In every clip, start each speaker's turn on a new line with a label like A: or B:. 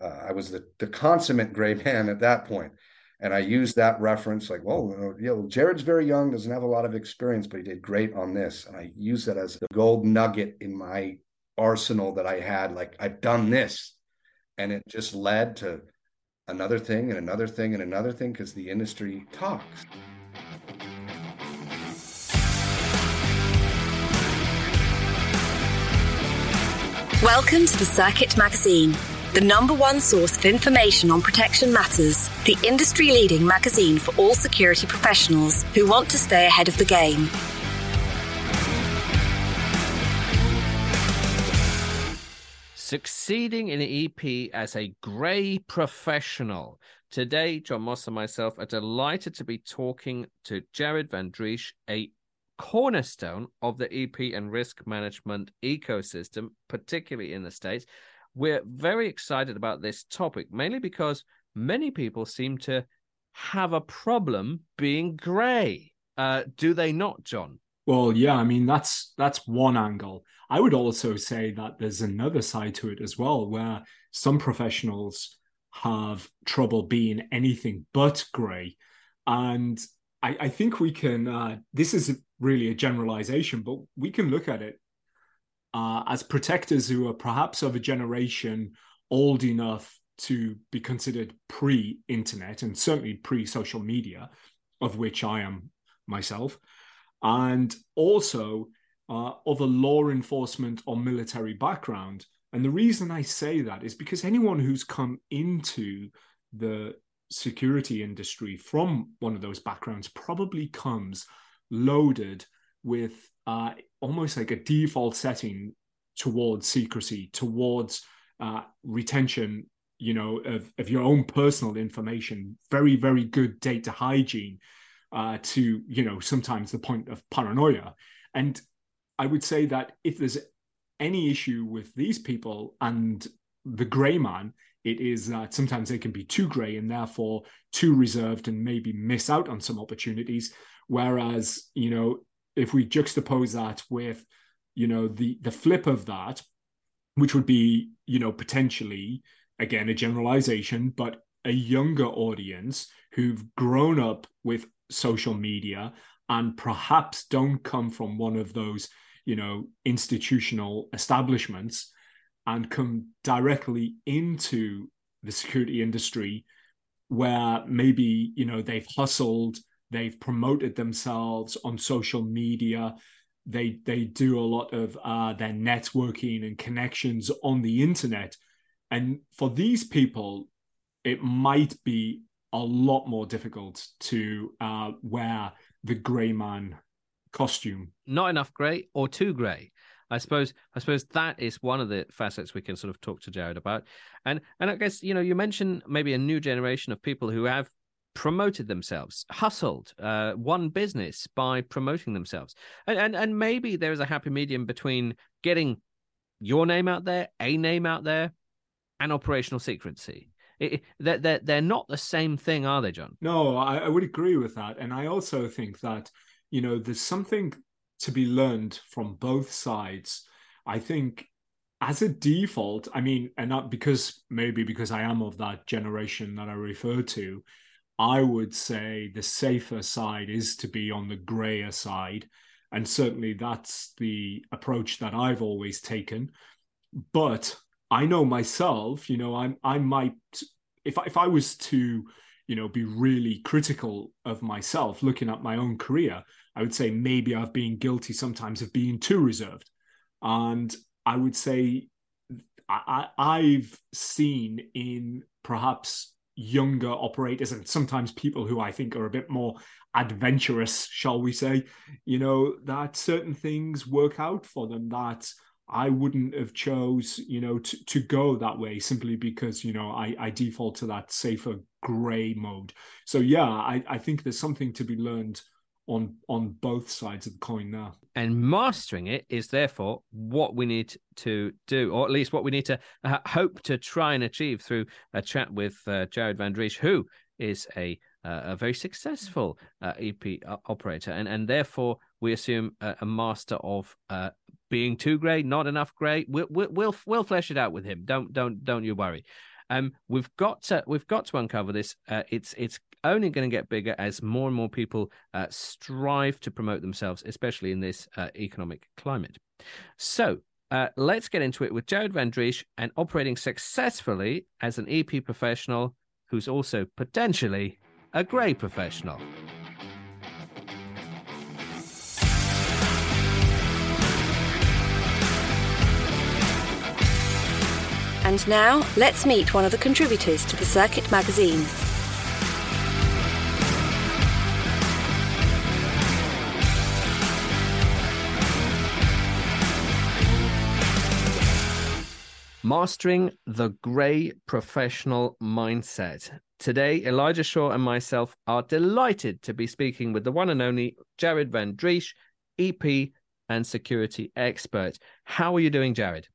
A: uh, I was the, the consummate gray man at that point. And I used that reference like, well, you know, Jared's very young, doesn't have a lot of experience, but he did great on this. And I use that as the gold nugget in my arsenal that I had. Like, I've done this. And it just led to another thing and another thing and another thing because the industry talks.
B: Welcome to the Circuit Magazine, the number one source of information on protection matters, the industry leading magazine for all security professionals who want to stay ahead of the game.
C: Succeeding in EP as a grey professional. Today, Jon Moss and myself are delighted to be talking to Jared Van Driessche, a cornerstone of the EP and risk management ecosystem, particularly in the States. We're very excited about this topic, mainly because many people seem to have a problem being grey. Uh, do they not, Jon?
D: Well, yeah, I mean that's that's one angle. I would also say that there's another side to it as well, where some professionals have trouble being anything but grey, and I, I think we can. Uh, this is really a generalization, but we can look at it uh, as protectors who are perhaps of a generation old enough to be considered pre internet and certainly pre social media, of which I am myself, and also uh, of a law enforcement or military background. And the reason I say that is because anyone who's come into the security industry from one of those backgrounds probably comes loaded with uh, almost like a default setting towards secrecy, towards uh, retention, you know, of, of your own personal information, very, very good data hygiene uh, to, you know, sometimes the point of paranoia. And I would say that if there's any issue with these people and the gray man, it is that sometimes they can be too gray and therefore too reserved and maybe miss out on some opportunities. Whereas, you know, if we juxtapose that with, you know, the the flip of that, which would be, you know, potentially again a generalization, but a younger audience who've grown up with social media and perhaps don't come from one of those, you know, institutional establishments and come directly into the security industry where maybe, you know, they've hustled They've promoted themselves on social media. They they do a lot of uh, their networking and connections on the internet. And for these people, it might be a lot more difficult to uh, wear the grey man costume.
C: Not enough grey or too grey. I suppose I suppose that is one of the facets we can sort of talk to Jared about. And and I guess you know you mentioned maybe a new generation of people who have promoted themselves, hustled, uh, won business by promoting themselves, and, and and maybe there is a happy medium between getting your name out there, a name out there, and operational secrecy. It, they're, they're, they're not the same thing, are they, Jon?
D: No, I, I would agree with that, and I also think that you know there's something to be learned from both sides. I think as a default, I mean, and not because maybe because I am of that generation that I refer to, I would say the safer side is to be on the grayer side. And certainly that's the approach that I've always taken. But I know myself, you know, I'm I might if I, if I was to, you know, be really critical of myself, looking at my own career, I would say maybe I've been guilty sometimes of being too reserved, and I would say I, I've seen in perhaps younger operators and sometimes people who I think are a bit more adventurous, shall we say, you know, that certain things work out for them that I wouldn't have chose, you know, to, to go that way simply because, you know, I, I default to that safer gray mode. So yeah, I, I think there's something to be learned on on both sides of the coin now.
C: And mastering it is therefore what we need to do, or at least what we need to uh, hope to try and achieve through a chat with uh, Jared Van Driessche, who is a uh, a very successful uh, EP operator, and and therefore we assume a, a master of uh, being too great, not enough great. We'll, we'll we'll we'll flesh it out with him. Don't don't don't you worry. Um, we've got to we've got to uncover this. Uh, it's it's only going to get bigger as more and more people uh, strive to promote themselves, especially in this uh, economic climate. So. Uh, let's get into it with Jared Van Driessche and operating successfully as an EP professional who's also potentially a grey professional.
B: And now, let's meet one of the contributors to the Circuit magazine.
C: Mastering the Grey Professional Mindset. Today, Elijah Shaw and myself are delighted to be speaking with the one and only Jared Van Driessche, EP and security expert. How are you doing, Jared?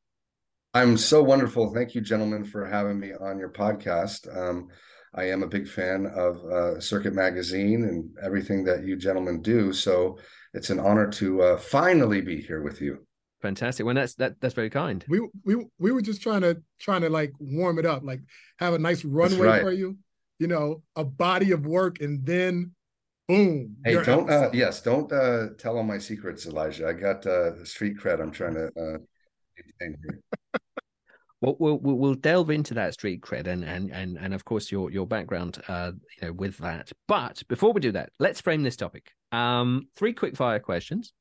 A: I'm so wonderful. Thank you, gentlemen, for having me on your podcast. Um, I am a big fan of uh, Circuit Magazine and everything that you gentlemen do. So it's an honor to uh, finally be here with you.
C: Fantastic. Well, that's that, that's very kind.
E: We we we were just trying to trying to like warm it up, like have a nice runway right. for you. You know, a body of work, and then boom.
A: Hey, don't uh, yes, don't uh, tell all my secrets, Elijah. I got uh, street cred. I'm trying to uh, maintain here.
C: Well, we'll we'll delve into that street cred and and and and of course your your background, uh, you know, with that. But before we do that, let's frame this topic. Um, three quick fire questions.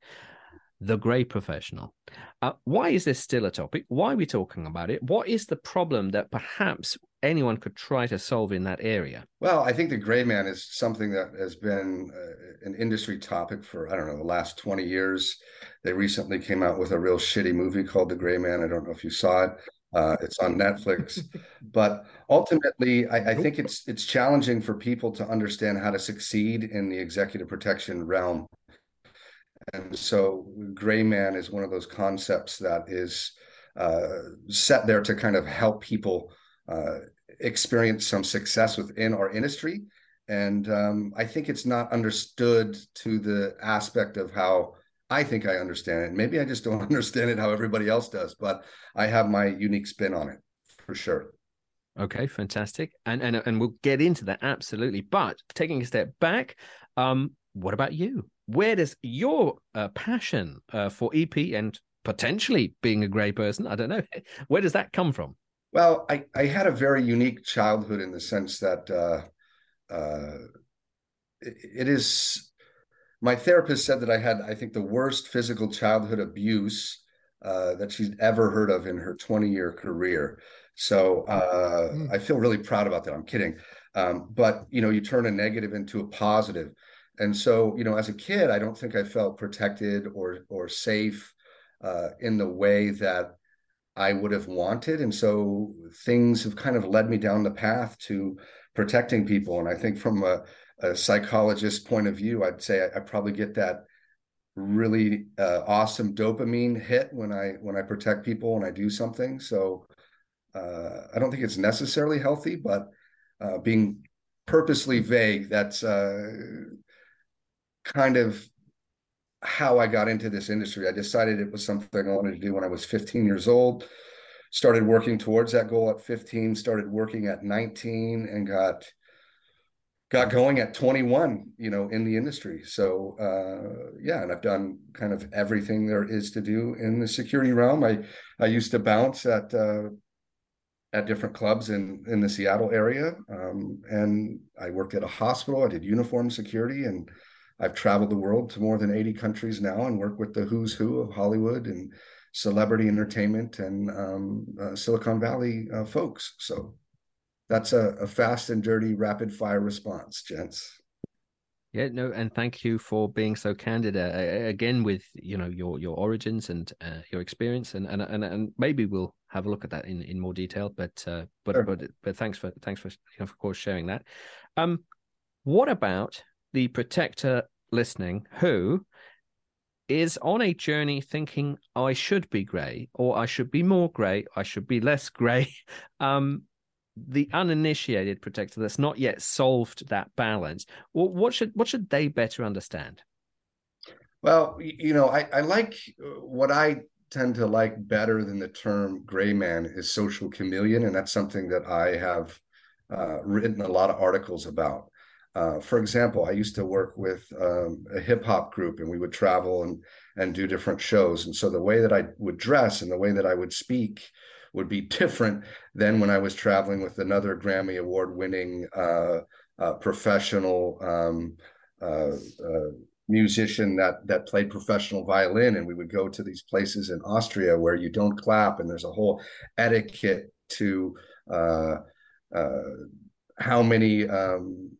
C: The grey professional. Uh, why is this still a topic? Why are we talking about it? What is the problem that perhaps anyone could try to solve in that area?
A: Well, I think the gray man is something that has been uh, an industry topic for, I don't know, the last 20 years. They recently came out with a real shitty movie called The Gray Man. I don't know if you saw it. Uh, it's on Netflix, but ultimately, I, I, think it's it's challenging for people to understand how to succeed in the executive protection realm. And so, gray man is one of those concepts that is uh, set there to kind of help people uh, experience some success within our industry. And um, I think it's not understood to the aspect of how I think I understand it. Maybe I just don't understand it how everybody else does, but I have my unique spin on it for sure.
C: Okay, fantastic. And and and we'll get into that absolutely. But taking a step back, um, what about you? Where does your uh, passion uh, for EP and potentially being a grey person, I don't know, where does that come from?
A: Well, I, I had a very unique childhood in the sense that uh, uh, it, it is my therapist said that I had, I think, the worst physical childhood abuse uh, that she's ever heard of in her 20 year career. So uh, mm. I feel really proud about that. I'm kidding. Um, but, you know, you turn a negative into a positive. And so, you know, as a kid, I don't think I felt protected or or safe uh, in the way that I would have wanted. And so things have kind of led me down the path to protecting people. And I think from a a point of view, I'd say I, I probably get that really uh, awesome dopamine hit when I when I protect people and I do something. So uh, I don't think it's necessarily healthy, but uh, being purposely vague, that's uh, kind of how I got into this industry. I decided it was something I wanted to do when I was 15 years old. Started working towards that goal at 15. Started working at 19 and got got going at 21 you know in the industry so uh, yeah and i've done kind of everything there is to do in the security realm i i used to bounce at uh, at different clubs in in the seattle area um, and i worked at a hospital i did uniform security and i've traveled the world to more than 80 countries now and work with the who's who of hollywood and celebrity entertainment and um, uh, silicon valley uh, folks so that's a, a fast and dirty rapid fire response, gents.
C: Yeah, no, and thank you for being so candid uh, again with you know your your origins and uh, your experience, and, and and and maybe we'll have a look at that in, in more detail. But uh, but sure. but but thanks for thanks for you know, of course sharing that. Um, what about the protector listening who is on a journey thinking I should be grey or I should be more grey, I should be less grey. Um, the uninitiated protector that's not yet solved that balance what should what should they better understand
A: well you know i, I like uh, what i tend to like better than the term gray man is social chameleon. And that's something that I have uh, written a lot of articles about. Uh, for example, I used to work with um, a hip hop group and we would travel and, and do different shows. And so the way that I would dress and the way that I would speak would be different than when I was traveling with another Grammy award winning uh, uh, professional um, uh, uh, musician that that played professional violin and we would go to these places in Austria where you don't clap and there's a whole etiquette to how many um,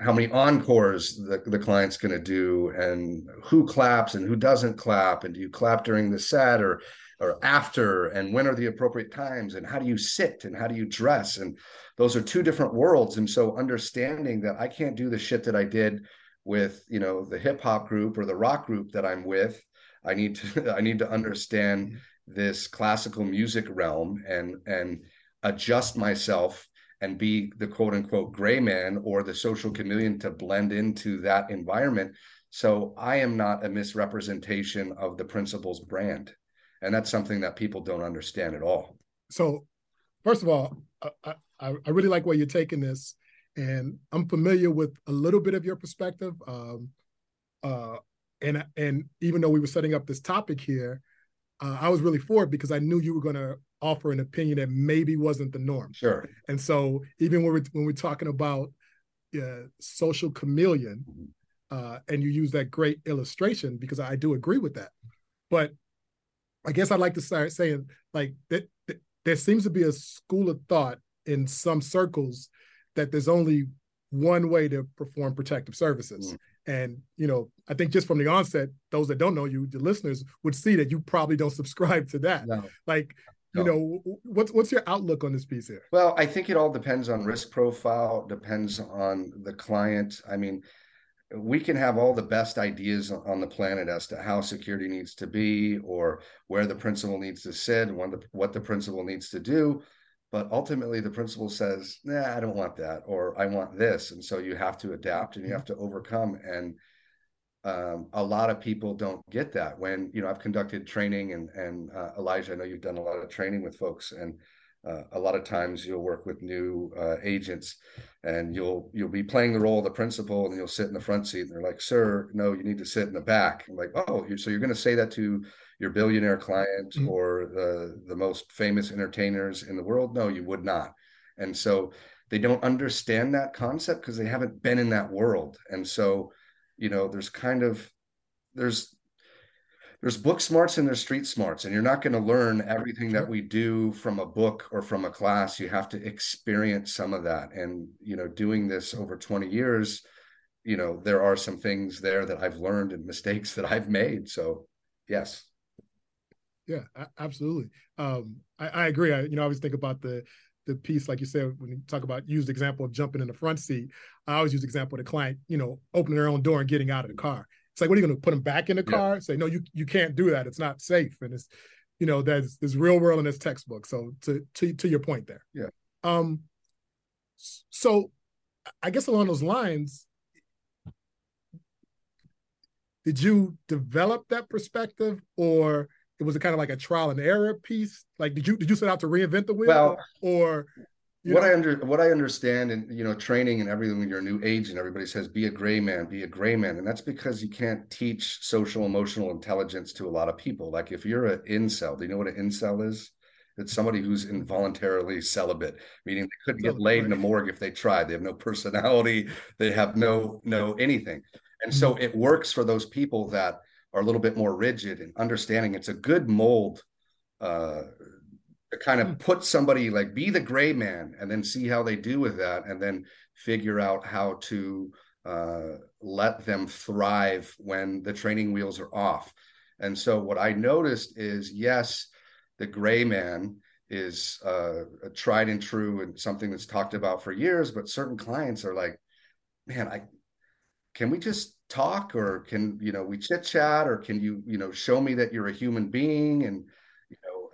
A: how many encores the, the client's going to do and who claps and who doesn't clap and do you clap during the set or or after and when are the appropriate times and how do you sit and how do you dress and those are two different worlds and so understanding that i can't do the shit that i did with you know the hip hop group or the rock group that i'm with. I need to i need to understand this classical music realm and and adjust myself and be the quote unquote gray man or the social chameleon to blend into that environment. So i am not a misrepresentation of the principal's brand. And that's something that people don't understand at all.
E: So first of all i, I, I really like where you're taking this. And i'm familiar with a little bit of your perspective um, uh, and and even though we were setting up this topic here uh, i was really for it because i knew you were going to offer an opinion that maybe wasn't the norm
A: sure
E: and so even when we're when we're talking about uh, social chameleon mm-hmm. uh, and you use that great illustration because i do agree with that but I guess I'd like to start saying like that, that there seems to be a school of thought in some circles that there's only one way to perform protective services. Mm. And you know, I think just from the onset, those that don't know you, the listeners, would see that you probably don't subscribe to that. No. Like, no. you know, what's what's your outlook on this piece here?
A: Well, I think it all depends on risk profile, depends on the client. I mean, we can have all the best ideas on the planet as to how security needs to be or where the principal needs to sit and what the, what the principal needs to do but ultimately the principal says nah i don't want that or i want this and so you have to adapt and you have to overcome and um, a lot of people don't get that when you know i've conducted training and and uh, elijah i know you've done a lot of training with folks and uh, a lot of times you'll work with new uh, agents and you'll you'll be playing the role of the principal and you'll sit in the front seat and they're like sir no you need to sit in the back. I'm like oh so you're going to say that to your billionaire client mm-hmm. or the the most famous entertainers in the world? No you would not. And so they don't understand that concept because they haven't been in that world. And so you know there's kind of there's there's book smarts and there's street smarts and you're not going to learn everything that we do from a book or from a class. You have to experience some of that. And you know doing this over 20 years you know there are some things there that i've learned and mistakes that i've made. So yes
E: yeah absolutely um i, I agree I, you know i always think about the the piece like you said when you talk about use the example of jumping in the front seat i always use the example of the client you know opening their own door and getting out of the car it's like, what are you going to put them back in the car? Yeah. Say, no, you you can't do that. It's not safe. And it's, you know, there's there's real world in this textbook. So to to to your point there.
A: Yeah.
E: Um. So, I guess along those lines, did you develop that perspective, or it was a kind of like a trial and error piece? Like, did you did you set out to reinvent the wheel,
A: well,
E: or
A: what know? I under what I understand and you know training and everything when you're a new agent, everybody says be a gray man, be a gray man, and that's because you can't teach social emotional intelligence to a lot of people. Like if you're an incel, do you know what an incel is? It's somebody who's involuntarily celibate, meaning they couldn't get laid in a morgue if they tried. They have no personality, they have no no anything, and mm-hmm. so it works for those people that are a little bit more rigid and understanding. It's a good mold uh, to kind of hmm. put somebody like be the gray man and then see how they do with that and then figure out how to uh, let them thrive when the training wheels are off and so what i noticed is yes the gray man is uh, tried and true and something that's talked about for years but certain clients are like man i can we just talk or can you know we chit chat or can you you know show me that you're a human being and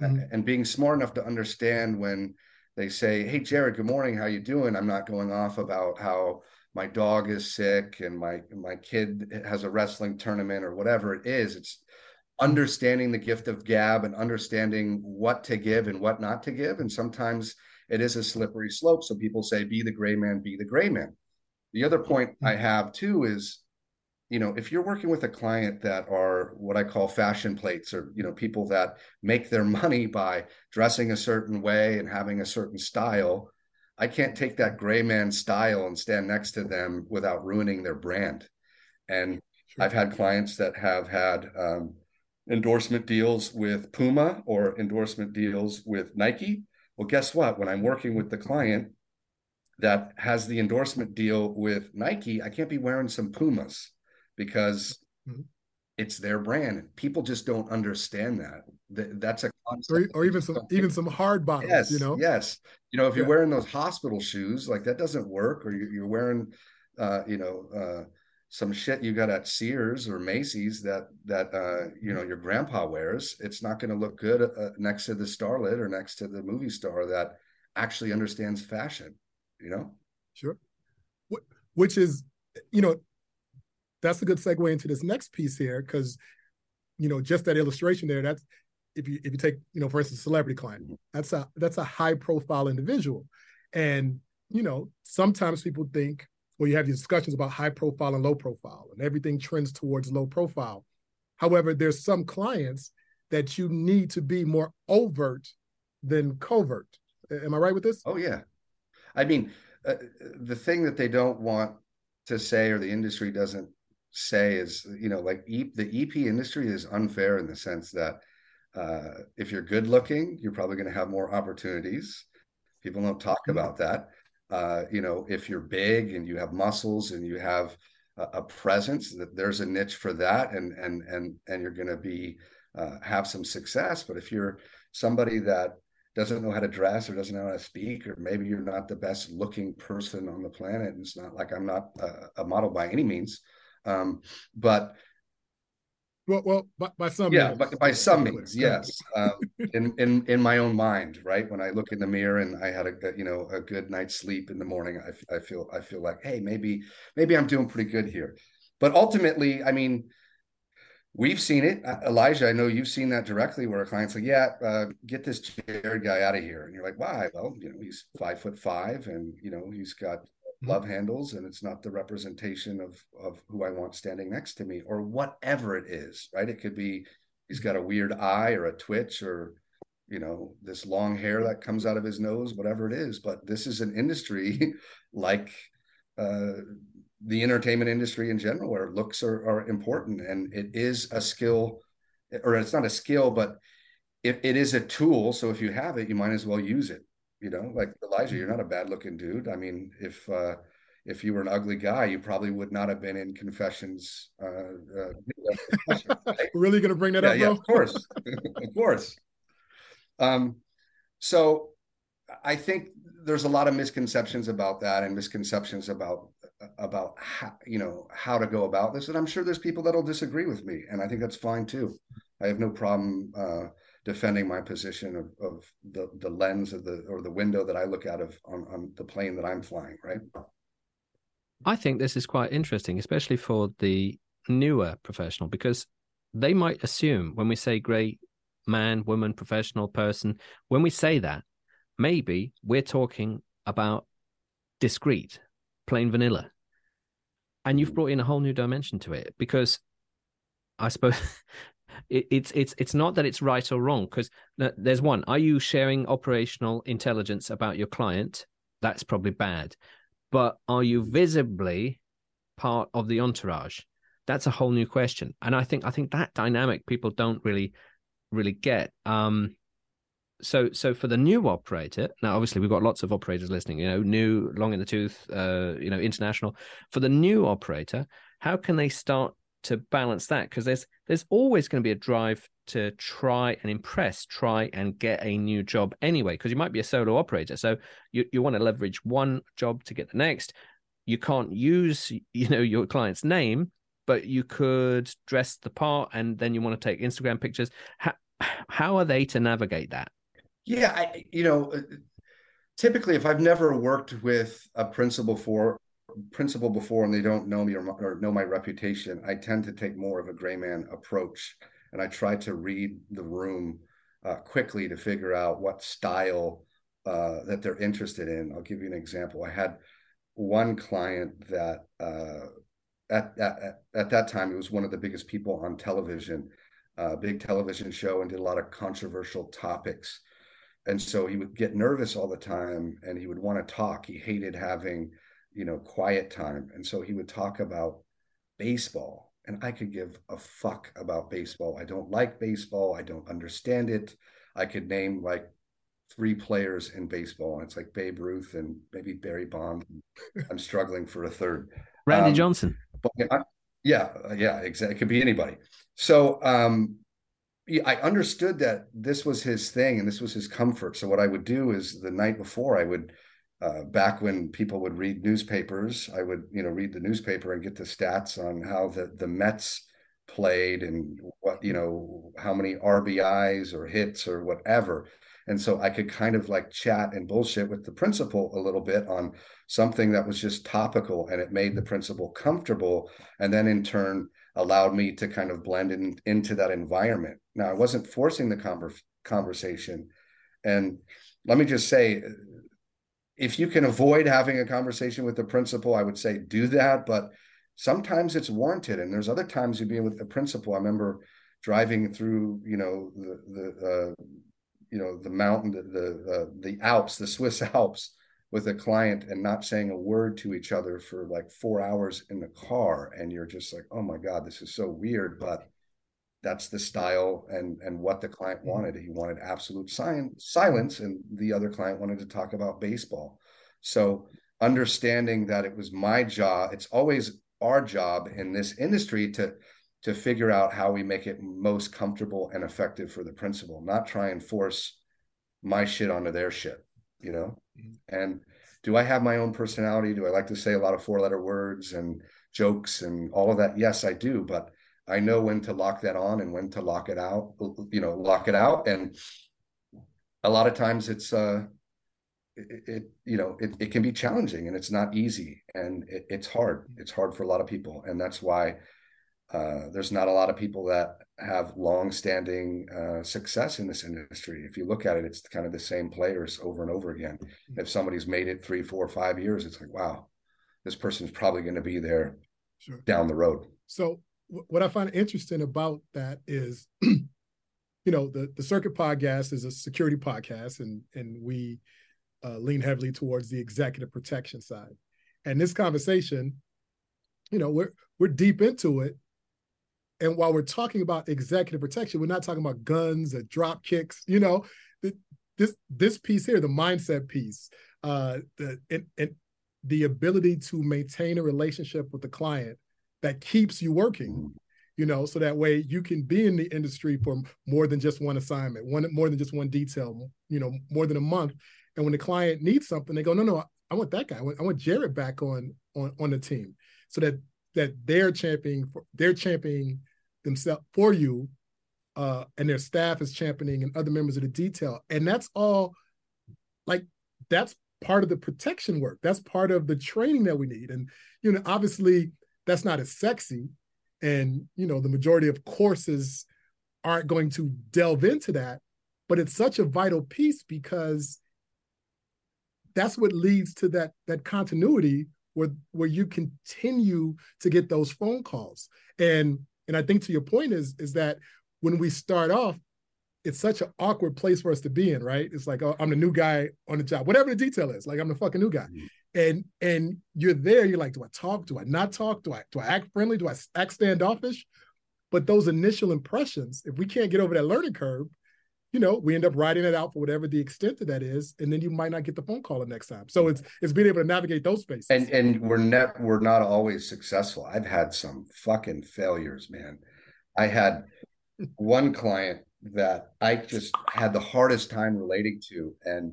A: mm-hmm. and being smart enough to understand when they say, "Hey, Jared, good morning. How you doing?" I'm not going off about how my dog is sick and my my kid has a wrestling tournament or whatever it is. It's understanding the gift of gab and understanding what to give and what not to give. And sometimes it is a slippery slope. So people say, be the gray man, be the gray man. The other point I mm-hmm. have too is, you know, if you're working with a client that are what I call fashion plates or, you know, people that make their money by dressing a certain way and having a certain style, I can't take that gray man style and stand next to them without ruining their brand. And sure. I've had clients that have had um, endorsement deals with Puma or endorsement deals with Nike. Well, guess what? When I'm working with the client that has the endorsement deal with Nike, I can't be wearing some Pumas because mm-hmm. it's their brand. People just don't understand that. That's a
E: or, or, even some even some hard bottoms.
A: Yes,
E: you know.
A: Yes, you know if you're yeah. wearing those hospital shoes, like that doesn't work. Or you're, wearing, uh, you know, uh, some shit you got at Sears or Macy's that that uh, you know your grandpa wears, it's not going to look good uh, next to the starlet or next to the movie star that actually understands fashion. You know,
E: sure. Which is, you know, that's a good segue into this next piece here because, you know, just that illustration there. That's if you if you take you know for instance a celebrity client, that's a that's a high profile individual, and you know sometimes people think where you have these discussions about high profile and low profile, and everything trends towards low profile. However, there's some clients that you need to be more overt than covert. Am I right with this?
A: Oh yeah, I mean, uh, the thing that they don't want to say or the industry doesn't say is, you know, like e- the EP industry is unfair in the sense that uh, if you're good looking, you're probably going to have more opportunities. People don't talk mm-hmm. about that. Uh, you know, if you're big and you have muscles and you have a, a presence, that there's a niche for that, and and and and you're going to be uh, have some success. But if you're somebody that doesn't know how to dress or doesn't know how to speak, or maybe you're not the best looking person on the planet, and it's not like I'm not a, a model by any means, um, but
E: well, well, by, by some
A: yeah, means. but by some means, yes. Um, in in in my own mind, right? When I look in the mirror and I had a you know a good night's sleep in the morning, I, I feel I feel like, hey, maybe maybe I'm doing pretty good here. But ultimately, I mean, we've seen it, Elijah. I know you've seen that directly, where a client's like, yeah, uh, get this Jared guy out of here, and you're like, why? Well, you know, he's five foot five, and you know, he's got. Love handles and it's not the representation of of who I want standing next to me or whatever it is, right? It could be he's got a weird eye or a twitch or you know this long hair that comes out of his nose whatever it is but this is an industry like uh, the entertainment industry in general where looks are, are important and it is a skill or it's not a skill but it, it is a tool. So if you have it you might as well use it you know like elijah you're not a bad looking dude. I mean if uh if you were an ugly guy you probably would not have been in confessions uh, uh
E: really gonna bring that
A: yeah,
E: up
A: yeah of course. Of course. Um so i think there's a lot of misconceptions about that and misconceptions about about how you know how to go about this and i'm sure there's people that'll disagree with me and i think that's fine too. I have no problem uh defending my position of, of the, the lens of the or the window that I look out of on, on the plane that I'm flying, right?
C: I think this is quite interesting, especially for the newer professional, because they might assume when we say great man, woman, professional person, when we say that, maybe we're talking about discreet, plain vanilla. And you've mm. brought in a whole new dimension to it because I suppose it, it's it's it's not that it's right or wrong because there's one. Are you sharing operational intelligence about your client? That's probably bad. But are you visibly part of the entourage? That's a whole new question. And I think I think that dynamic people don't really really get. Um, so so for the new operator now obviously we've got lots of operators listening you know new long in the tooth uh you know international for the new operator how can they start to balance that because there's there's always going to be a drive to try and impress try and get a new job anyway because you might be a solo operator. So you, you want to leverage one job to get the next. You can't use you know your client's name but you could dress the part and then you want to take instagram pictures. How, how are they to navigate that?
A: Yeah I, you know uh, typically if i've never worked with a principal for principal before and they don't know me or, or, know my reputation, I tend to take more of a gray man approach and I try to read the room uh, quickly to figure out what style uh, that they're interested in. I'll give you an example. I had one client that uh, at, at at that time it was one of the biggest people on television, a big television show, and did a lot of controversial topics. And so he would get nervous all the time, and he would want to talk. He hated having, you know, quiet time, and so he would talk about baseball. And I could give a fuck about baseball. I don't like baseball. I don't understand it. I could name like three players in baseball, and it's like Babe Ruth and maybe Barry Bond. I'm struggling for a third.
C: Randy um, Johnson.
A: But I, yeah, yeah, exactly. It could be anybody. So um, I understood that this was his thing and this was his comfort. So what I would do is the night before, I would uh, back when people would read newspapers, I would you know read the newspaper and get the stats on how the the Mets played and what you know how many RBIs or hits or whatever and so I could kind of like chat and bullshit with the principal a little bit on something that was just topical and it made the principal comfortable. And then in turn allowed me to kind of blend in, into that environment. Now, I wasn't forcing the conver- conversation. And let me just say, if you can avoid having a conversation with the principal, I would say do that. But sometimes it's warranted. And there's other times you'd be with the principal. I remember driving through, you know, the, the, uh, you know the mountain the uh, the alps the swiss alps with a client and not saying a word to each other for like four hours in the car and you're just like oh my god this is so weird but that's the style and and what the client mm-hmm. wanted he wanted absolute science, silence and the other client wanted to talk about baseball so understanding that it was my job it's always our job in this industry to to figure out how we make it most comfortable and effective for the principal, not try and force my shit onto their shit, you know? Mm-hmm. And do I have my own personality? Do I like to say a lot of four letter words and jokes and all of that? Yes, I do, but I know when to lock that on and when to lock it out, you know, lock it out. And a lot of times it's, uh, it, it you know it, it can be challenging and it's not easy and it, it's hard it's hard for a lot of people and that's why uh, there's not a lot of people that have long-standing uh, success in this industry. If you look at it, it's kind of the same players over and over again. If somebody's made it three, four, five years, it's like, wow, this person's probably going to be there sure. down the road.
E: So, what I find interesting about that is, you know, the the Circuit Podcast is a security podcast, and and we uh, lean heavily towards the executive protection side. And this conversation, you know, we're we're deep into it, and while we're talking about executive protection, we're not talking about guns or drop kicks. You know, this this piece here, the mindset piece, uh, the and, and the ability to maintain a relationship with the client that keeps you working. You know, so that way you can be in the industry for more than just one assignment, one more than just one detail. You know, more than a month. And when the client needs something, they go, "No, no, I want that guy. I want, I want Jared back on on on the team," so that that they're championing they're championing themselves for you uh, and their staff is championing and other members of the detail and that's all like that's part of the protection work that's part of the training that we need and you know obviously that's not as sexy and you know the majority of courses aren't going to delve into that but it's such a vital piece because that's what leads to that that continuity where where you continue to get those phone calls and and I think to your point is is that when we start off, it's such an awkward place for us to be in, right? It's like, oh, I'm the new guy on the job, whatever the detail is. Like I'm the fucking new guy. Mm-hmm. And and you're there, you're like, do I talk? Do I not talk? Do I do I act friendly? Do I act standoffish? But those initial impressions, if we can't get over that learning curve, you know, we end up writing it out for whatever the extent of that is, and then you might not get the phone call the next time. So it's it's being able to navigate those spaces.
A: And and we're not we're not always successful. I've had some fucking failures, man. I had one client that I just had the hardest time relating to, and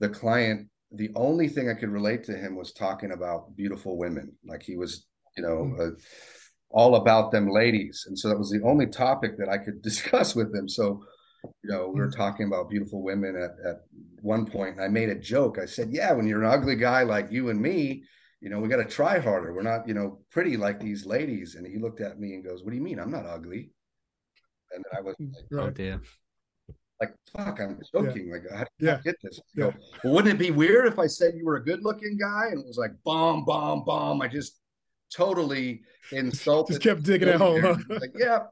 A: the client, the only thing I could relate to him was talking about beautiful women, like he was, you know. Hmm. Uh, all about them ladies and so that was the only topic that i could discuss with him so you know, we were mm. talking about beautiful women at, at one point, and I made a joke. I said, Yeah, when you're an ugly guy like you and me, you know, we got to try harder. We're not, you know, pretty like these ladies. And he looked at me and goes, What do you mean? I'm not ugly. and I was like,
C: oh dear.
A: Like fuck, I'm joking. Like, how do you
E: Yeah.
A: get this?
E: Yeah.
A: go, well, wouldn't it be weird if I said you were a good-looking guy and it was like bomb, bomb, bomb? I just totally insulted.
E: Just kept digging at home. Huh?
A: like, yeah,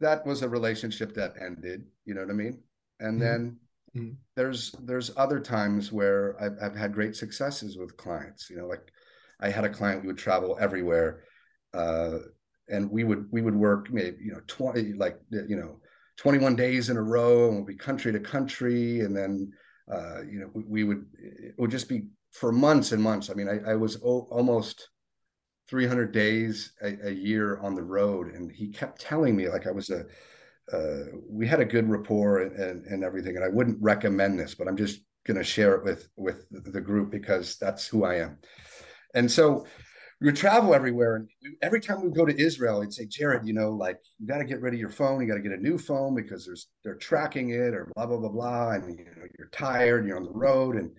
A: that was a relationship that ended. You know what I mean? And
E: Mhm.
A: then
E: Mhm.
A: there's there's other times where I've, I've had great successes with clients. You know, like I had a client we would travel everywhere, uh, and we would we would work maybe you know twenty like you know twenty one days in a row, and we'd be country to country, and then uh, you know we, we would it would just be for months and months. I mean, I, I was o- almost 300 days a, a year on the road. And he kept telling me like i was a uh, we had a good rapport and, and, and everything. And i wouldn't recommend this but i'm just going to share it with with the group because that's who i am. And so we would travel everywhere and every time we go to israel he'd say jared you know like you got to get rid of your phone you got to get a new phone because there's they're tracking it or blah blah blah blah and you know you're tired and you're on the road and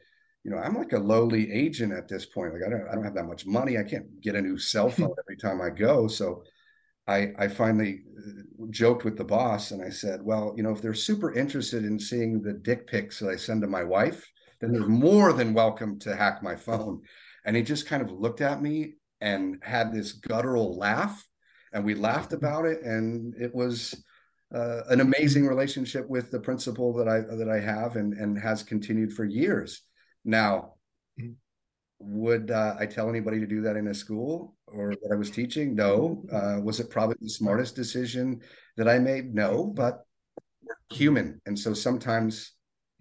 A: you know, I'm like a lowly agent at this point. Like I don't, I don't have that much money. I can't get a new cell phone every time I go. So I, I finally uh, joked with the boss and I said, well, you know, if they're super interested in seeing the dick pics that I send to my wife, then they're more than welcome to hack my phone. And he just kind of looked at me and had this guttural laugh. And we laughed about it. And it was, uh, an amazing relationship with the principal that I that I have and and has continued for years. Now,
E: Mhm.
A: would uh, I tell anybody to do that in a school or that I was teaching? No. Uh, was it probably the smartest decision that I made? No, but human, and so sometimes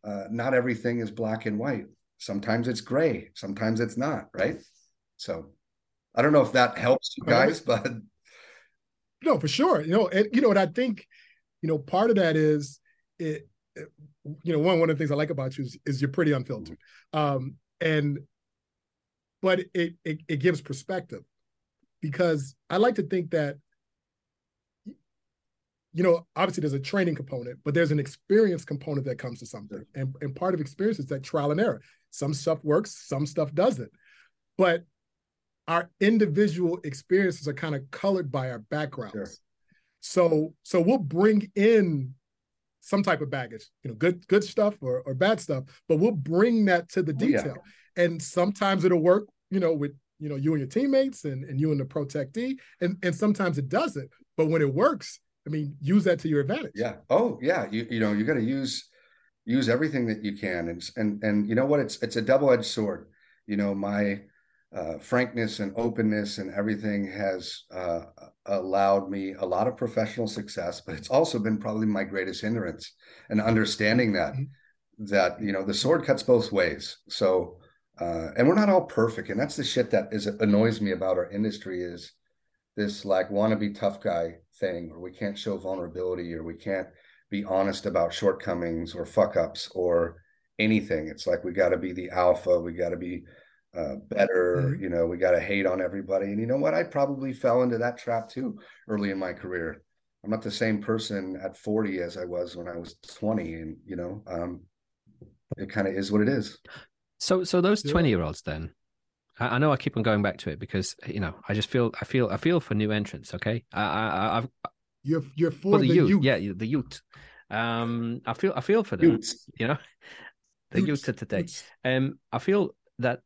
A: uh, not everything is black and white. Sometimes it's gray. Sometimes it's not. Right. So I don't know if that helps you guys, but
E: No, for sure. You know, and you know, and I think, you know, part of that is it, it- you know, one one of the things I like about you is, is you're pretty unfiltered. Um, and but it, it it gives perspective because I like to think that you know, obviously there's a training component, but there's an experience component that comes to something. And and part of experience is that trial and error. Some stuff works, some stuff doesn't. But our individual experiences are kind of colored by our backgrounds.
A: Sure.
E: So so we'll bring in some type of baggage, you know, good good stuff or, or bad stuff, but we'll bring that to the
A: Oh, yeah.
E: detail. And sometimes it'll work, you know, with you know you and your teammates and, and you and the protectee, and and sometimes it doesn't. But when it works, I mean, use that to your advantage.
A: Yeah. Oh, yeah. You you know you got to use use everything that you can, and and and you know what? It's it's a double edged sword. You know my uh, frankness and openness and everything has uh, allowed me a lot of professional success, but it's also been probably my greatest hindrance. And understanding that
E: Mhm.
A: that you know the sword cuts both ways. So uh, and we're not all perfect, and that's the shit that is annoys me about our industry is this like wannabe tough guy thing, or we can't show vulnerability, or we can't be honest about shortcomings or fuck ups or anything. It's like we got to be the alpha, we got to be uh, better,
E: Mhm.
A: you know, we got to hate on everybody. And you know what? I probably fell into that trap too early in my career. I'm not the same person at 40 as I was when I was 20, and you know, um, it kind of is what it is.
C: So, so those
E: Yeah.
C: twenty-year-olds then. I, I know I keep on going back to it because you know I just feel I feel I feel for new entrants. Okay, I, I I've
E: You're you're for,
C: for the,
E: the,
C: youth,
E: youth.
C: yeah, the youth. Um, I feel I feel for them.
A: Dudes.
C: You know, the
E: Youths,
C: youth of today.
E: youths.
C: Um, I feel that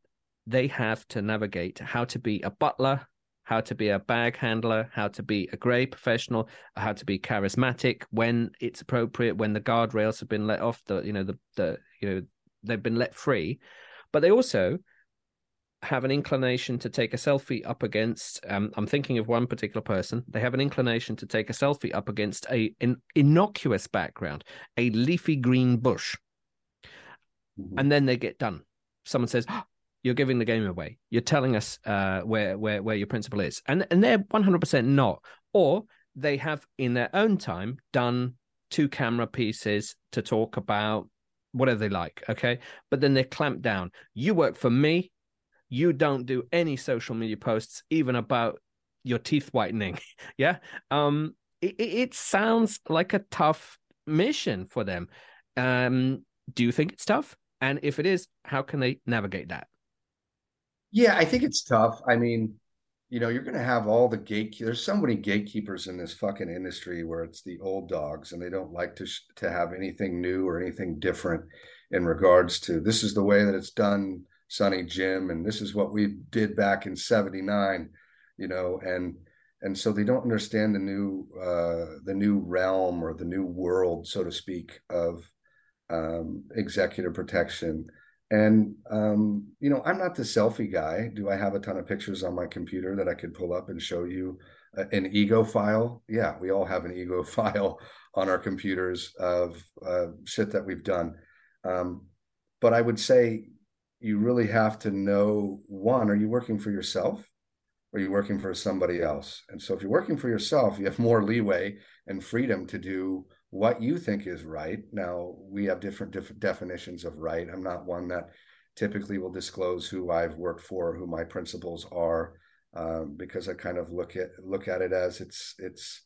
C: they have to navigate how to be a butler, how to be a bag handler, how to be a grey professional, how to be charismatic when it's appropriate, when the guardrails have been let off, the you know the the you know they've been let free, but they also have an inclination to take a selfie up against um, i'm thinking of one particular person they have an inclination to take a selfie up against a an innocuous background a leafy green bush
A: Mhm.
C: and then they get done. Someone says, "Oh, "You're giving the game away. You're telling us uh, where where where your principal is," and and they're 100 percent not. Or they have in their own time done two camera pieces to talk about whatever they like. Okay, but then they're clamped down. You work for me. You don't do any social media posts, even about your teeth whitening. yeah, um, it it sounds like a tough mission for them. Um, do you think it's tough? And if it is, how can they navigate that?
A: Yeah, I think it's tough. I mean, you know, you're going to have all the gate. There's so many gatekeepers in this fucking industry where it's the old dogs, and they don't like to sh- to have anything new or anything different in regards to this is the way that it's done, Sonny Jim, and this is what we did back in '79, you know, and and so they don't understand the new uh, the new realm or the new world, so to speak, of um, executive protection and um, you know, I'm not the selfie guy. Do I have a ton of pictures on my computer that I could pull up and show you uh, an ego file? Yeah, we all have an ego file on our computers of uh, shit that we've done. Um, but I would say you really have to know one: Are you working for yourself? Or are you working for somebody else? And so, if you're working for yourself, you have more leeway and freedom to do what you think is right. Now, we have different, different definitions of right. I'm not one that typically will disclose who I've worked for, who my principals are, um, because I kind of look at look at it as it's it's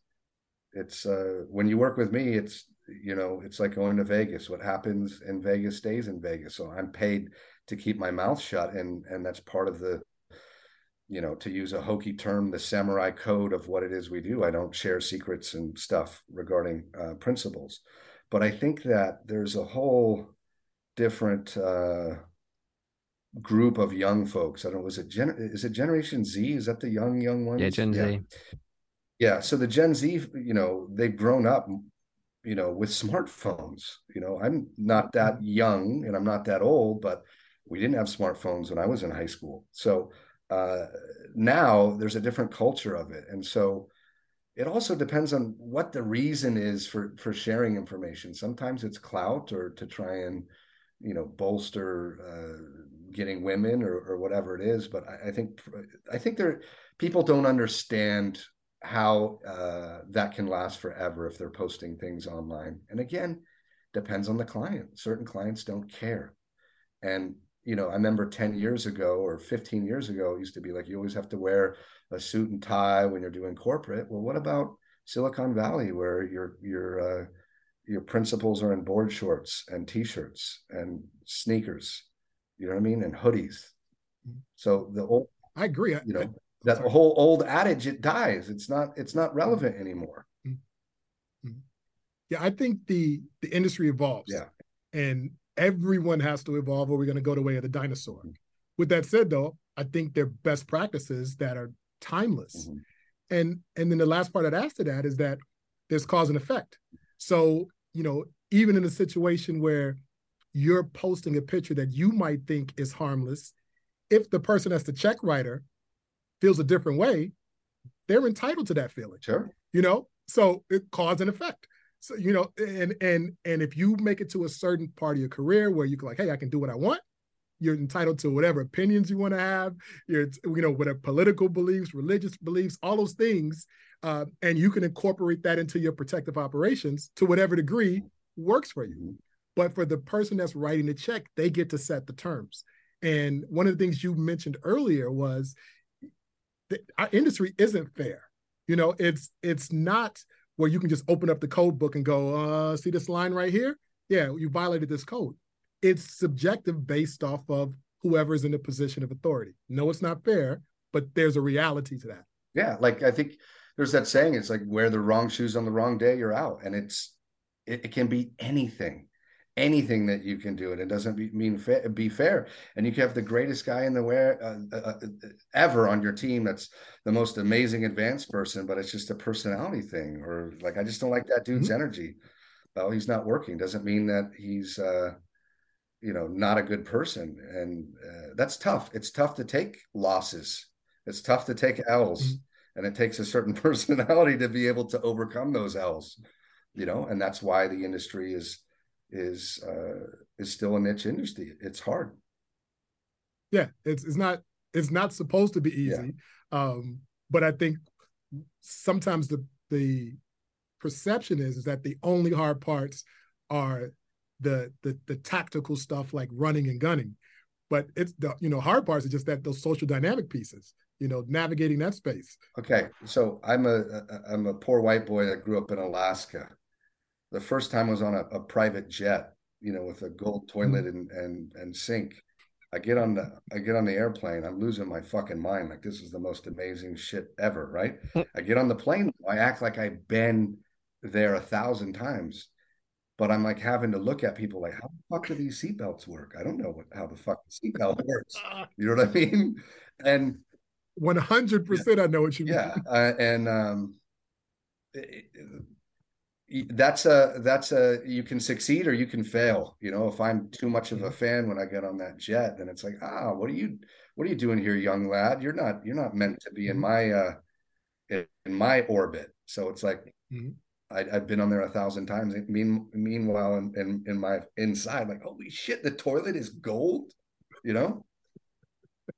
A: it's uh, when you work with me, it's you know it's like going to Vegas. What happens in Vegas stays in Vegas. So I'm paid to keep my mouth shut, and and that's part of the you know, to use a hokey term, the samurai code of what it is we do. I don't share secrets and stuff regarding uh, principals, but I think that there's a whole different uh, group of young folks. I don't know, is it gen- is it Generation Z? Is that the young young ones?
C: Yeah, Gen
A: yeah.
C: Z.
A: Yeah, so the Gen Z, you know, they've grown up, you know, with smartphones. You know, I'm not that young and I'm not that old, but we didn't have smartphones when I was in high school. So uh, now there's a different culture of it. And so it also depends on what the reason is for for sharing information. Sometimes it's clout or to try and you know bolster uh, getting women or, or whatever it is. But I, I, think i think there people don't understand how uh, that can last forever if they're posting things online. And again depends on the client. Certain clients don't care. And you know, I remember 10 years ago or 15 years ago, it used to be like you always have to wear a suit and tie when you're doing corporate. Well, what about Silicon Valley where your your uh, your principals are in board shorts and t-shirts and sneakers, you know what I mean, and hoodies. So the old
E: I agree.
A: You know, I, that sorry. whole old adage it dies. It's not it's not relevant anymore.
E: Mm-hmm. mm-hmm. Yeah, I think the the industry evolves.
A: Yeah.
E: And everyone has to evolve or we're going to go the way of the dinosaur. Mm-hmm. With that said, though, I think they're best practices that are timeless. Mm-hmm. And and then the last part I'd ask to that is that there's cause and effect. So, you know, even in a situation where you're posting a picture that you might think is harmless, if the person that's the check writer feels a different way, they're entitled to that feeling.
A: Sure.
E: You know, so it cause and effect so you know and and and if you make it to a certain part of your career where you can like hey i can do what i want you're entitled to whatever opinions you want to have you're you know whatever political beliefs religious beliefs all those things uh, and you can incorporate that into your protective operations to whatever degree works for you. Mm-hmm. but for the person that's writing the check they get to set the terms. And one of the things you mentioned earlier was that our industry isn't fair. You know it's it's not where you can just open up the code book and go, uh, see this line right here? Yeah, you violated this code. It's subjective based off of whoever is in the position of authority. No, it's not fair, but there's a reality to that.
A: Yeah, like I think there's that saying, it's like wear the wrong shoes on the wrong day, you're out. And it's it, it can be anything anything that you can do and it doesn't be, mean fa- be fair. And you can have the greatest guy in the way uh, uh, uh, ever on your team that's the most amazing advanced person but it's just a personality thing or like i just don't like that dude's mm-hmm. energy. Well he's not working. Doesn't mean that he's uh you know not a good person. And uh, that's tough. It's tough to take losses. It's tough to take l's. Mm-hmm. and it takes a certain personality to be able to overcome those l's you know? And that's why the industry is is uh, is still a niche industry. It's hard.
E: Yeah, it's it's not it's not supposed to be easy. Yeah. Um, but I think sometimes the the perception is is that the only hard parts are the the the tactical stuff like running and gunning. But it's the you know hard parts are just that those social dynamic pieces. You know, navigating that space.
A: Okay, so I'm a I'm a poor white boy that grew up in Alaska the first time I was on a, a private jet, you know, with a gold toilet mm-hmm. and and and sink. I get on the I get on the airplane, I'm losing my fucking mind. Like this is the most amazing shit ever, right? I get on the plane, I act like I've been there a thousand times, but I'm like having to look at people like, how the fuck do these seatbelts work? I don't know what how the fuck the seatbelt works. You know what I mean? And
E: one hundred percent, I know what you mean.
A: Yeah, uh, and um, it, that's a that's a you can succeed or you can fail. You know if i'm too much of a fan when i get on that jet then it's like ah what are you what are you doing here young lad? You're not you're not meant to be in my uh in my orbit. So it's like mm-hmm. I, have been on there a thousand times. Mean, meanwhile in, in in my inside like holy shit the toilet is gold you know?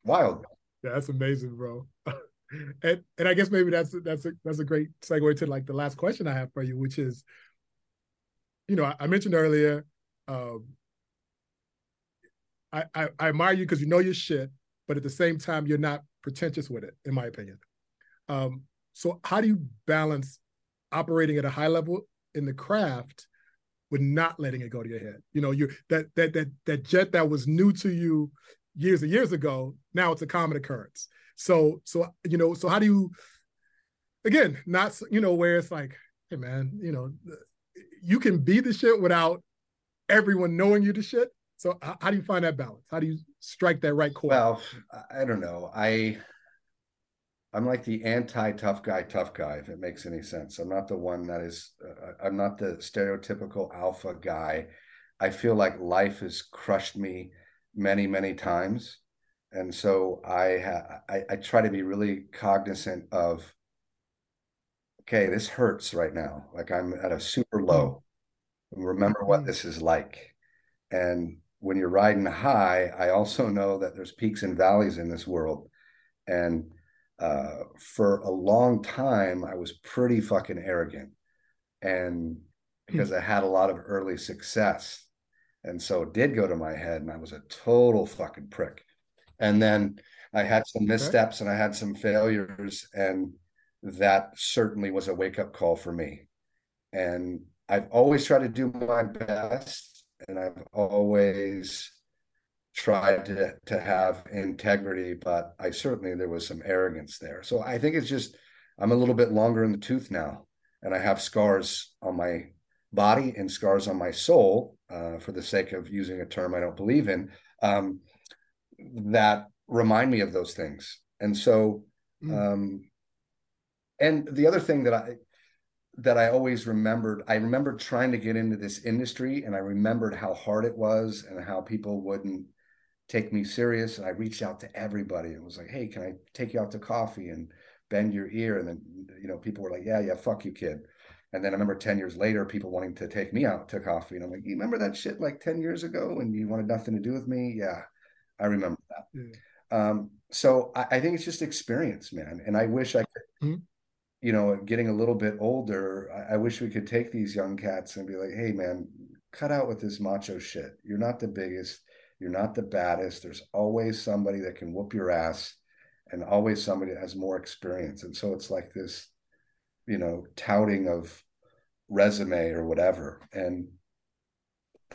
A: Wild.
E: Yeah that's amazing bro and and I guess maybe that's that's a that's a great segue to like the last question I have for you, which is, you know, I, I mentioned earlier, um, I, I, I admire you because you know your shit, but at the same time you're not pretentious with it, in my opinion. Um, so how do you balance operating at a high level in the craft with not letting it go to your head? You know, you that that that that jet that was new to you years and years ago, now it's a common occurrence. So so you know so how do you again not you know where it's like hey man you know you can be the shit without everyone knowing you the shit. So how, do you find that balance? How do you strike that right chord?
A: Well, I don't know. I I'm like the anti tough guy, tough guy, if it makes any sense. I'm not the one that is, uh, I'm not the stereotypical alpha guy. I feel like life has crushed me many, many times and so I, ha- I I try to be really cognizant of okay this hurts right now. Like I'm at a super low. Remember what mm-hmm. this is like. And when you're riding high I also know that there's peaks and valleys in this world. And uh, for a long time I was pretty fucking arrogant. And because I had a lot of early success. And so it did go to my head and I was a total fucking prick and then I had some missteps and I had some failures, and that certainly was a wake up call for me. And I've always tried to do my best, and I've always tried to to have integrity, but I certainly there was some arrogance there. So I think it's just I'm a little bit longer in the tooth now, and I have scars on my body and scars on my soul, uh, for the sake of using a term I don't believe in. Um, that remind me of those things. And so, mm. um, and the other thing that I that I always remembered, I remembered trying to get into this industry, and I remembered how hard it was, and how people wouldn't take me serious. And I reached out to everybody and was like, "Hey, can I take you out to coffee and bend your ear?" And then you know, people were like, "Yeah, yeah, fuck you, kid." And then I remember 10 years later, people wanting to take me out to coffee. And I'm like, you remember that shit like 10 years ago and you wanted nothing to do with me? Yeah. I remember that. Yeah. Um, so I, I, think it's just experience, man. And I wish I could, mm-hmm. you know, getting a little bit older, I, I, wish we could take these young cats and be like, hey, man, cut out with this macho shit. You're not the biggest. You're not the baddest. There's always somebody that can whoop your ass and always somebody that has more experience. And so it's like this, you know, touting of resume or whatever. And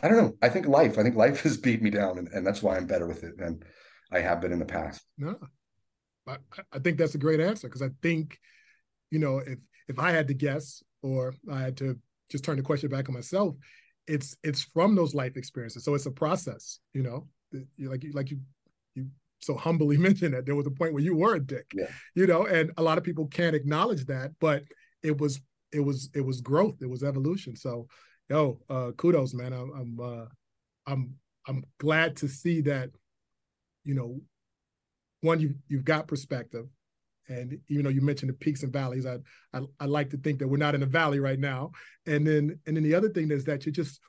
A: I don't know. I think life. I think life has beat me down, and, and that's why I'm better with it than I have been in the past.
E: No, I, I think that's a great answer because I think, you know, if if I had to guess or I had to just turn the question back on myself, it's it's from those life experiences. So it's a process. You know, like you like you you so humbly mentioned that there was a point where you were a dick.
A: Yeah.
E: You know, and a lot of people can't acknowledge that, but it was it was it was growth. It was evolution. So yo, uh, kudos, man. I'm I'm uh, I'm I'm glad to see that, you know, one you you've got perspective, and even though you mentioned the peaks and valleys, I, I I like to think that we're not in a valley right now. And then and then the other thing is that you just,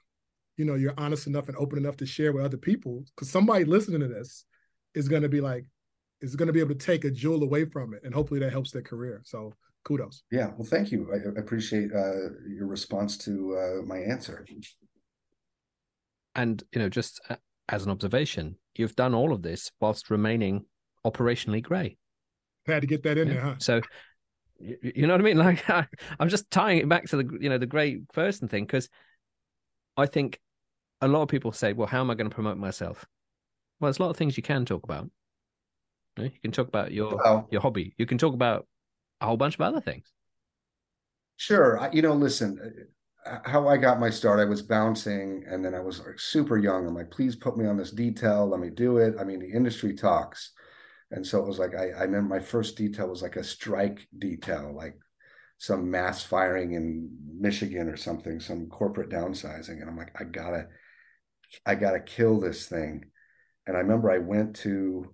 E: you know, you're honest enough and open enough to share with other people because somebody listening to this is going to be like, is going to be able to take a jewel away from it, and hopefully that helps their career. So kudos.
A: Yeah, well, thank you. I appreciate uh, your response to uh, my answer.
C: And you know, just uh, as an observation, you've done all of this whilst remaining operationally grey.
E: Had to get that in yeah. there, huh?
C: So, you, you know what I mean? Like, I, I'm just tying it back to the you know the great person thing because I think a lot of people say, "Well, how am I going to promote myself?" Well, there's a lot of things you can talk about. You can talk about your
A: Well-
C: your hobby. You can talk about a whole bunch of other things.
A: Sure. I- You know, listen, uh, how I got my start, I was bouncing and then I was like super young. I'm like, please put me on this detail. Let me do it. I mean, the industry talks. And so it was like, I, I remember my first detail was like a strike detail, like some mass firing in Michigan or something, some corporate downsizing. And I'm like, I gotta, I gotta kill this thing. And I remember I went to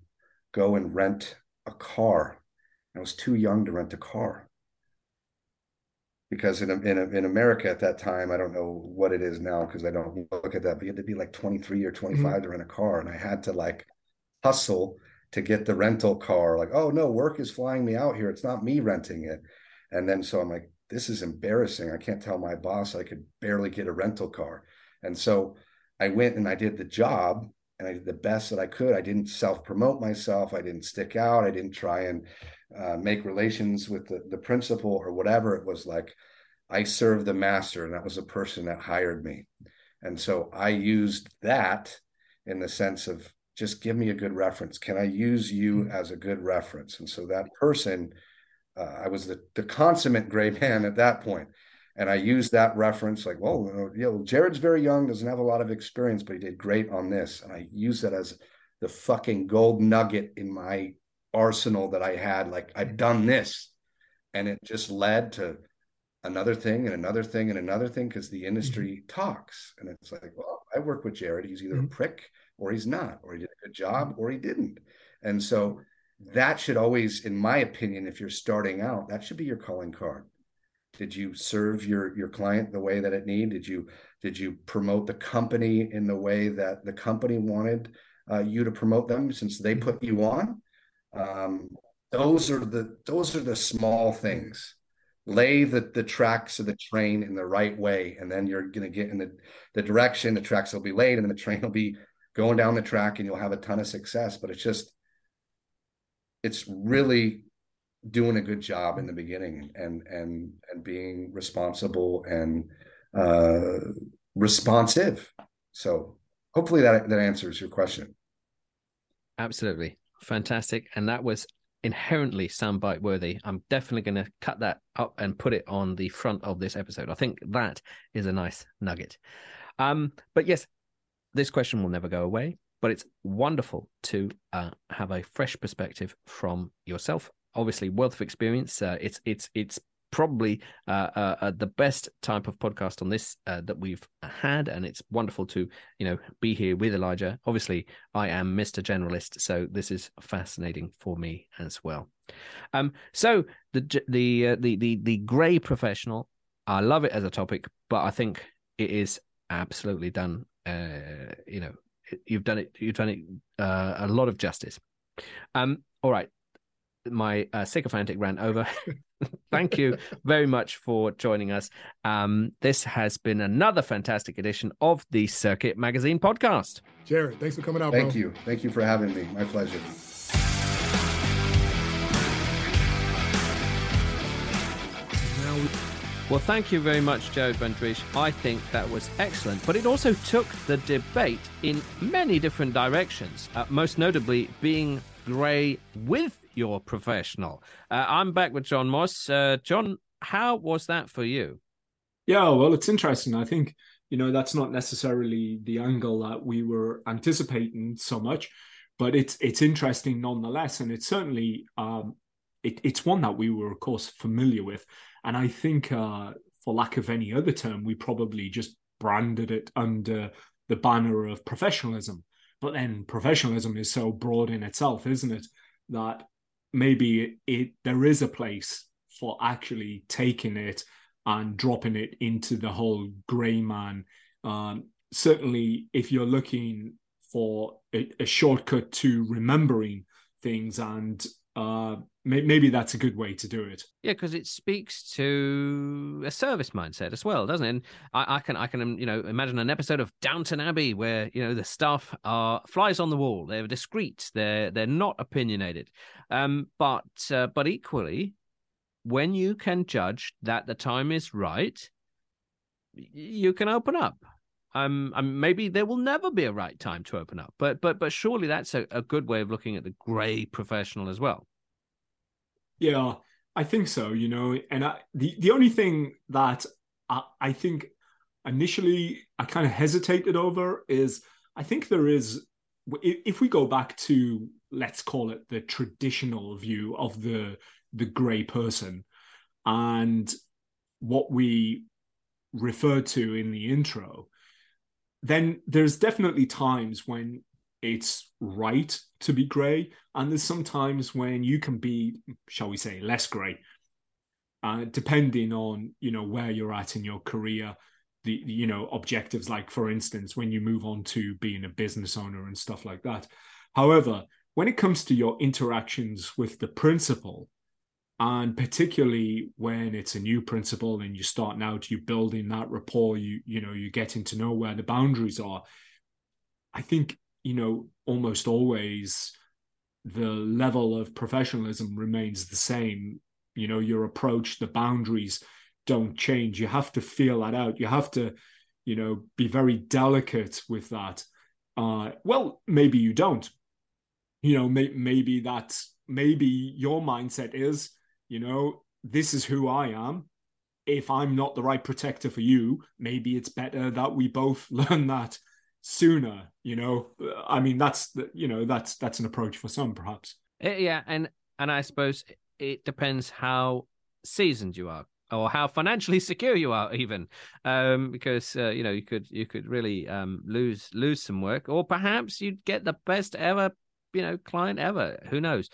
A: go and rent a car. I was too young to rent a car because in in in America at that time, I don't know what it is now because I don't look at that, but you had to be like 23 or mm-hmm. 25 to rent a car, and I had to like hustle to get the rental car. Like, oh no, work is flying me out here. It's not me renting it. And then so I'm like, this is embarrassing. I can't tell my boss I could barely get a rental car. And so I went and I did the job and I did the best that I could. I didn't self promote myself. I didn't stick out. I didn't try and uh, make relations with the, the principal or whatever. It was like I served the master, and that was the person that hired me. And so I used that in the sense of just give me a good reference. Can I use you as a good reference? And so that person, uh, I was the, the consummate gray man at that. And I used that reference like, well, you know, Jared's very young, doesn't have a lot of experience, but he did great on this. And I used that as the fucking gold nugget in my arsenal that I had. Like, I've done this. And it just led to another thing and another thing and another thing because the industry talks. And it's like, well, I work with Jared. He's either a
E: Mhm.
A: prick or he's not, or he did a good job or he didn't. And so that should always, in my opinion, if you're starting out, that should be your calling card. Did you serve your your client the way that it needed? Did you did you promote the company in the way that the company wanted uh, you to promote them since they put you on? Um, those are the those are the small things. Lay the the tracks of the train in the right way, and then you're going to get in the the direction. The tracks will be laid, and then the train will be going down the track, and you'll have a ton of success. But it's just it's really doing a good job in the beginning and and and being responsible and uh responsive so hopefully that that answers your question
C: Absolutely. Fantastic. And that was inherently soundbite worthy. I'm definitely going to cut that up and put it on the front of this episode. I think that is a nice nugget. Um, but yes, this question will never go away, but it's wonderful to uh, have a fresh perspective from yourself. Obviously, wealth of experience. Uh, it's it's it's probably uh, uh, uh, the best type of podcast on this that we've had, and it's wonderful to you know be here with Elijah. Obviously, I am Mr. Generalist, so this is fascinating for me as well. Um, so the the the the the grey professional, I love it as a topic, but I think it is absolutely done. Uh, you know, you've done it. You've done it uh, a lot of justice. Um, all right, my uh, sycophantic rant over. Thank you very much for joining us. Um, this has been another fantastic edition of the Circuit Magazine podcast.
E: Jared, thanks for coming out,
A: thank
E: bro.
A: you thank you for having me my pleasure
C: Well, thank you very much, Joe Van Driessche. I think that was excellent. But it also took the debate in many different directions, uh, most notably being grey with your professional. Uh, I'm back with Jon Moss. Uh, Jon, how was that for you?
D: Yeah, well, it's interesting. I think, you know, that's not necessarily the angle that we were anticipating so much, but it's it's interesting nonetheless. And it's certainly um it, it's one that we were, of course, familiar with. And I think uh for lack of any other term, we probably just branded it under the banner of professionalism. But then professionalism is so broad in itself, isn't it? That maybe it there is a place for actually taking it and dropping it into the whole grey man. Um, certainly, if you're looking for a, a shortcut to remembering things, and uh, maybe that's a good way to do it.
C: Yeah, because it speaks to a service mindset as well, doesn't it? And I, I can, I can, you know, imagine an episode of Downton Abbey where you know the staff are flies on the wall. They're discreet. They're they're not opinionated. Um, but uh, but equally, when you can judge that the time is right, you can open up. um, um, maybe there will never be a right time to open up, but but but surely that's a, a good way of looking at the grey professional as well.
D: Yeah, I think so. You know, and I, the the only thing that I, I think initially I kind of hesitated over is I think there is if we go back to let's call it the traditional view of the the grey person and what we referred to in the intro then there's definitely times when it's right to be grey and there's sometimes when you can be shall we say less grey uh, depending on you know where you're at in your career the, you know objectives like for instance when you move on to being a business owner and stuff like that. However when it comes to your interactions with the principal and particularly when it's a new principal and you're starting out you building that rapport you you know you're getting to know where the boundaries are i think you know almost always the level of professionalism remains the same. You know your approach the boundaries don't change. You have to feel that out. You have to you know be very delicate with that. Uh well maybe you don't. You know may- maybe that's maybe your mindset is you know this is who i am. If i'm not the right protector for you maybe it's better that we both learn that sooner you know? I mean that's you know that's that's an approach for some perhaps.
C: Eh, yeah and and i suppose it depends how seasoned you are or how financially secure you are even. Um, because uh, you know you could you could really um, lose lose some work or perhaps you'd get the best ever you know client ever who knows?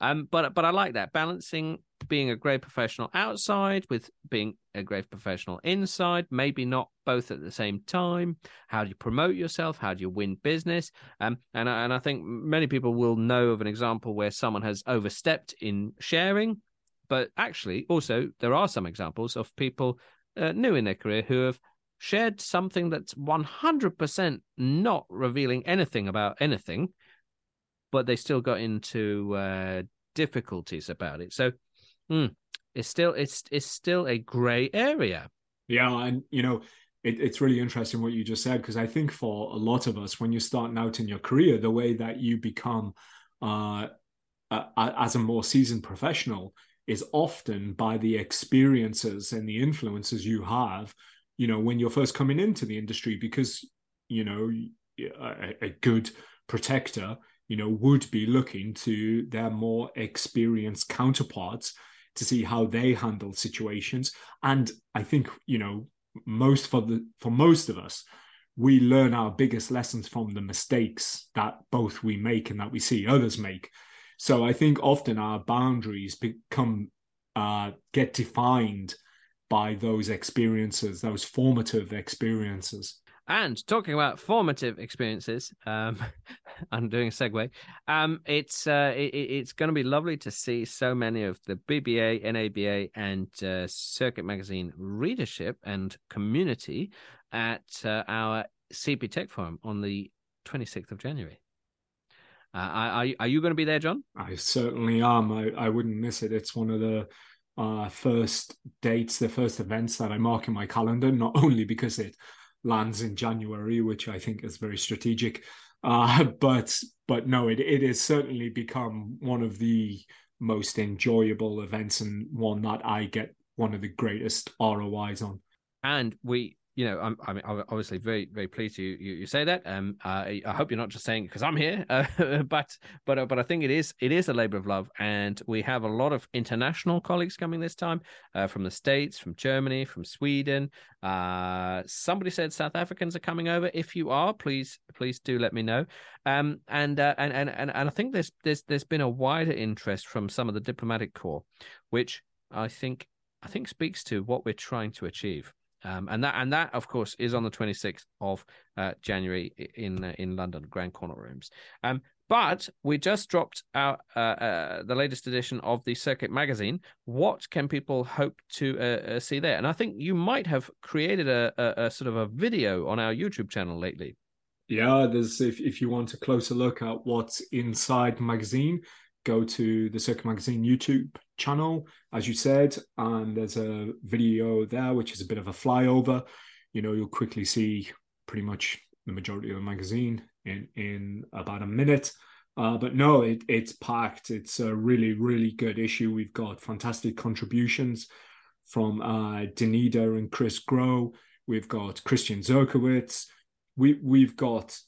C: Um, but but i like that balancing being a great professional outside with being a great professional inside maybe not both at the same time. How do you promote yourself? How do you win business? Um, and, and i think many people will know of an example where someone has overstepped in sharing but actually, also, there are some examples of people uh, new in their career who have shared something that's 100% not revealing anything about anything, but they still got into uh, difficulties about it. So, mm, it's still it's it's still a grey area.
D: Yeah, and you know, it, it's really interesting what you just said because I think for a lot of us, when you're starting out in your career, the way that you become uh, as a more seasoned professional is often by the experiences and the influences you have you know when you're first coming into the industry because you know a, a good protector you know would be looking to their more experienced counterparts to see how they handle situations and i think you know most for the for most of us we learn our biggest lessons from the mistakes that both we make and that we see others make so I think often our boundaries become uh, get defined by those experiences, those formative experiences.
C: And talking about formative experiences, um, I'm doing a segue. Um, it's uh, it, it's going to be lovely to see so many of the BBA, NABA, and uh, Circuit Magazine readership and community at uh, our CP Tech Forum on the 26th of January. Uh, are, are you going to be there, Jon?
D: I certainly am. I, I wouldn't miss it. It's one of the uh, first dates, the first events that I mark in my calendar, not only because it lands in January, which I think is very strategic, uh, but but no, it it has certainly become one of the most enjoyable events and one that I get one of the greatest ROIs on.
C: And we you know, I'm, I'm obviously very, very pleased you you, you say that. Um, I, I hope you're not just saying because I'm here, uh, but but uh, but I think it is it is a labor of love, and we have a lot of international colleagues coming this time uh, from the states, from Germany, from Sweden. Uh, somebody said South Africans are coming over. If you are, please please do let me know. Um, and uh, and and and and I think there's there's there's been a wider interest from some of the diplomatic corps, which I think I think speaks to what we're trying to achieve. Um, and that and that of course is on the 26th of uh, January in uh, in London Grand Connaught Rooms. Um, but we just dropped out uh, uh, the latest edition of the Circuit magazine. What can people hope to uh, see there? And I think you might have created a, a, a, sort of a video on our YouTube channel lately.
D: Yeah, there's if if you want a closer look at what's inside the magazine, go to the Circuit Magazine YouTube channel, as you said, and there's a video there which is a bit of a flyover. You know, you'll quickly see pretty much the majority of the magazine in in about a minute. Uh, but no, it, it's packed. It's a really, really good issue. We've got fantastic contributions from uh, Danida and Chris Grow. We've got Christian Zerkowitz. We we've got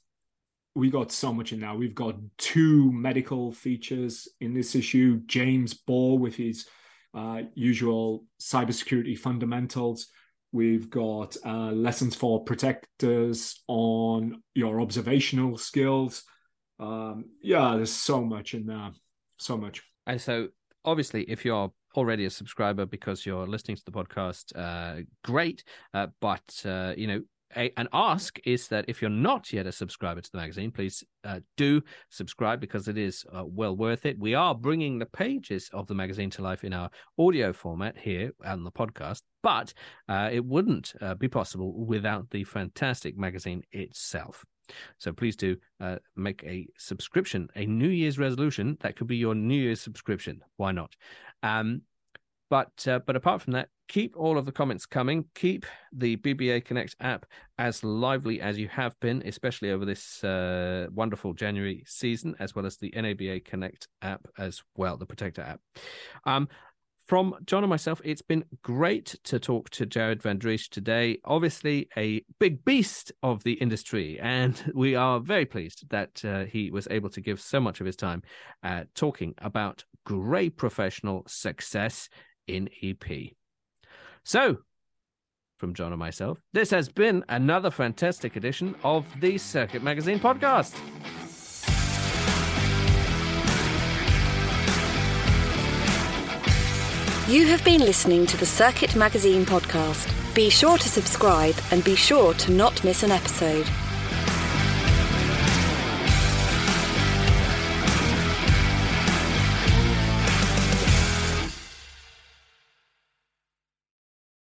D: we got so much in there. We've got two medical features in this issue. James Ball with his uh, usual cybersecurity fundamentals. We've got uh, lessons for protectors on your observational skills. Um, yeah, there's so much in there, so much.
C: And so, obviously, if you're already a subscriber because you're listening to the podcast, uh, great. Uh, but uh, you know, a, an ask is that if you're not yet a subscriber to the magazine, please uh, do subscribe because it is uh, well worth it. We are bringing the pages of the magazine to life in our audio format here on the podcast, but uh, it wouldn't uh, be possible without the fantastic magazine itself. So please do uh, make a subscription, a New Year's resolution. That could be your New Year's subscription. Why not? Um, but uh, but apart from that, keep all of the comments coming. Keep the BBA Connect app as lively as you have been, especially over this uh, wonderful January season, as well as the NABA Connect app as well, the Protector app. Um, from Jon and myself, it's been great to talk to Jared Van Driessche today. Obviously, a big beast of the industry, and we are very pleased that uh, he was able to give so much of his time uh, talking about great professional success in EP. So, from Jon and myself, this has been another fantastic edition of the Circuit Magazine podcast.
B: You have been listening to the Circuit Magazine podcast. Be sure to subscribe and be sure to not miss an episode.